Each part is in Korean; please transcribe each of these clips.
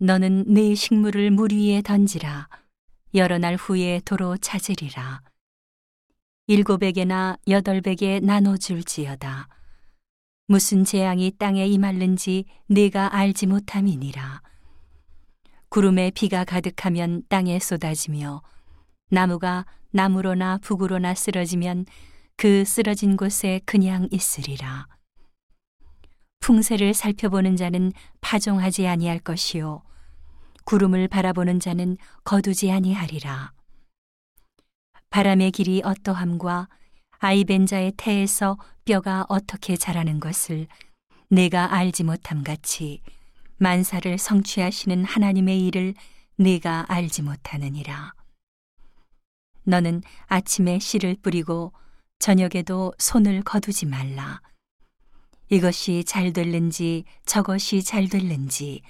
너는 네 식물을 물 위에 던지라. 여러 날 후에 도로 찾으리라. 일곱에게나 여덟백에 나눠줄지어다. 무슨 재앙이 땅에 임할는지 네가 알지 못함이니라. 구름에 비가 가득하면 땅에 쏟아지며 나무가 나무로나 북으로나 쓰러지면 그 쓰러진 곳에 그냥 있으리라. 풍세를 살펴보는 자는 파종하지 아니할 것이요 구름을 바라보는 자는 거두지 아니하리라. 바람의 길이 어떠함과 아이벤 자의 태에서 뼈가 어떻게 자라는 것을 내가 알지 못함 같이 만사를 성취하시는 하나님의 일을 내가 알지 못하느니라. 너는 아침에 씨를 뿌리고 저녁에도 손을 거두지 말라. 이것이 잘 될는지 저것이 잘 될는지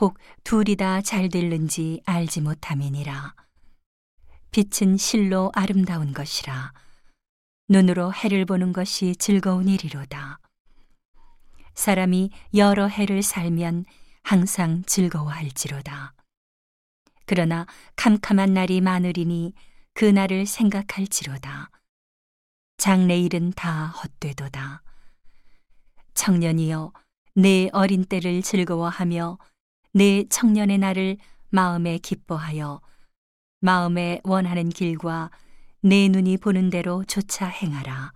혹 둘이 다 잘 될는지 알지 못함이니라. 빛은 실로 아름다운 것이라. 눈으로 해를 보는 것이 즐거운 일이로다. 사람이 여러 해를 살면 항상 즐거워할지로다. 그러나 캄캄한 날이 많으리니 그 날을 생각할지로다. 장래일은 다 헛되도다. 청년이여 내 어린 때를 즐거워하며 내 청년의 날을 마음에 기뻐하여 마음에 원하는 길과 내 눈이 보는 대로 조차 행하라.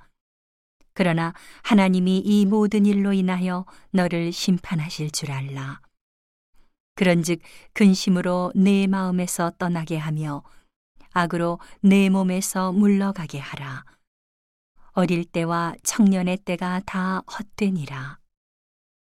그러나 하나님이 이 모든 일로 인하여 너를 심판하실 줄 알라. 그런즉 근심으로 내 마음에서 떠나게 하며 악으로 내 몸에서 물러가게 하라. 어릴 때와 청년의 때가 다 헛되니라.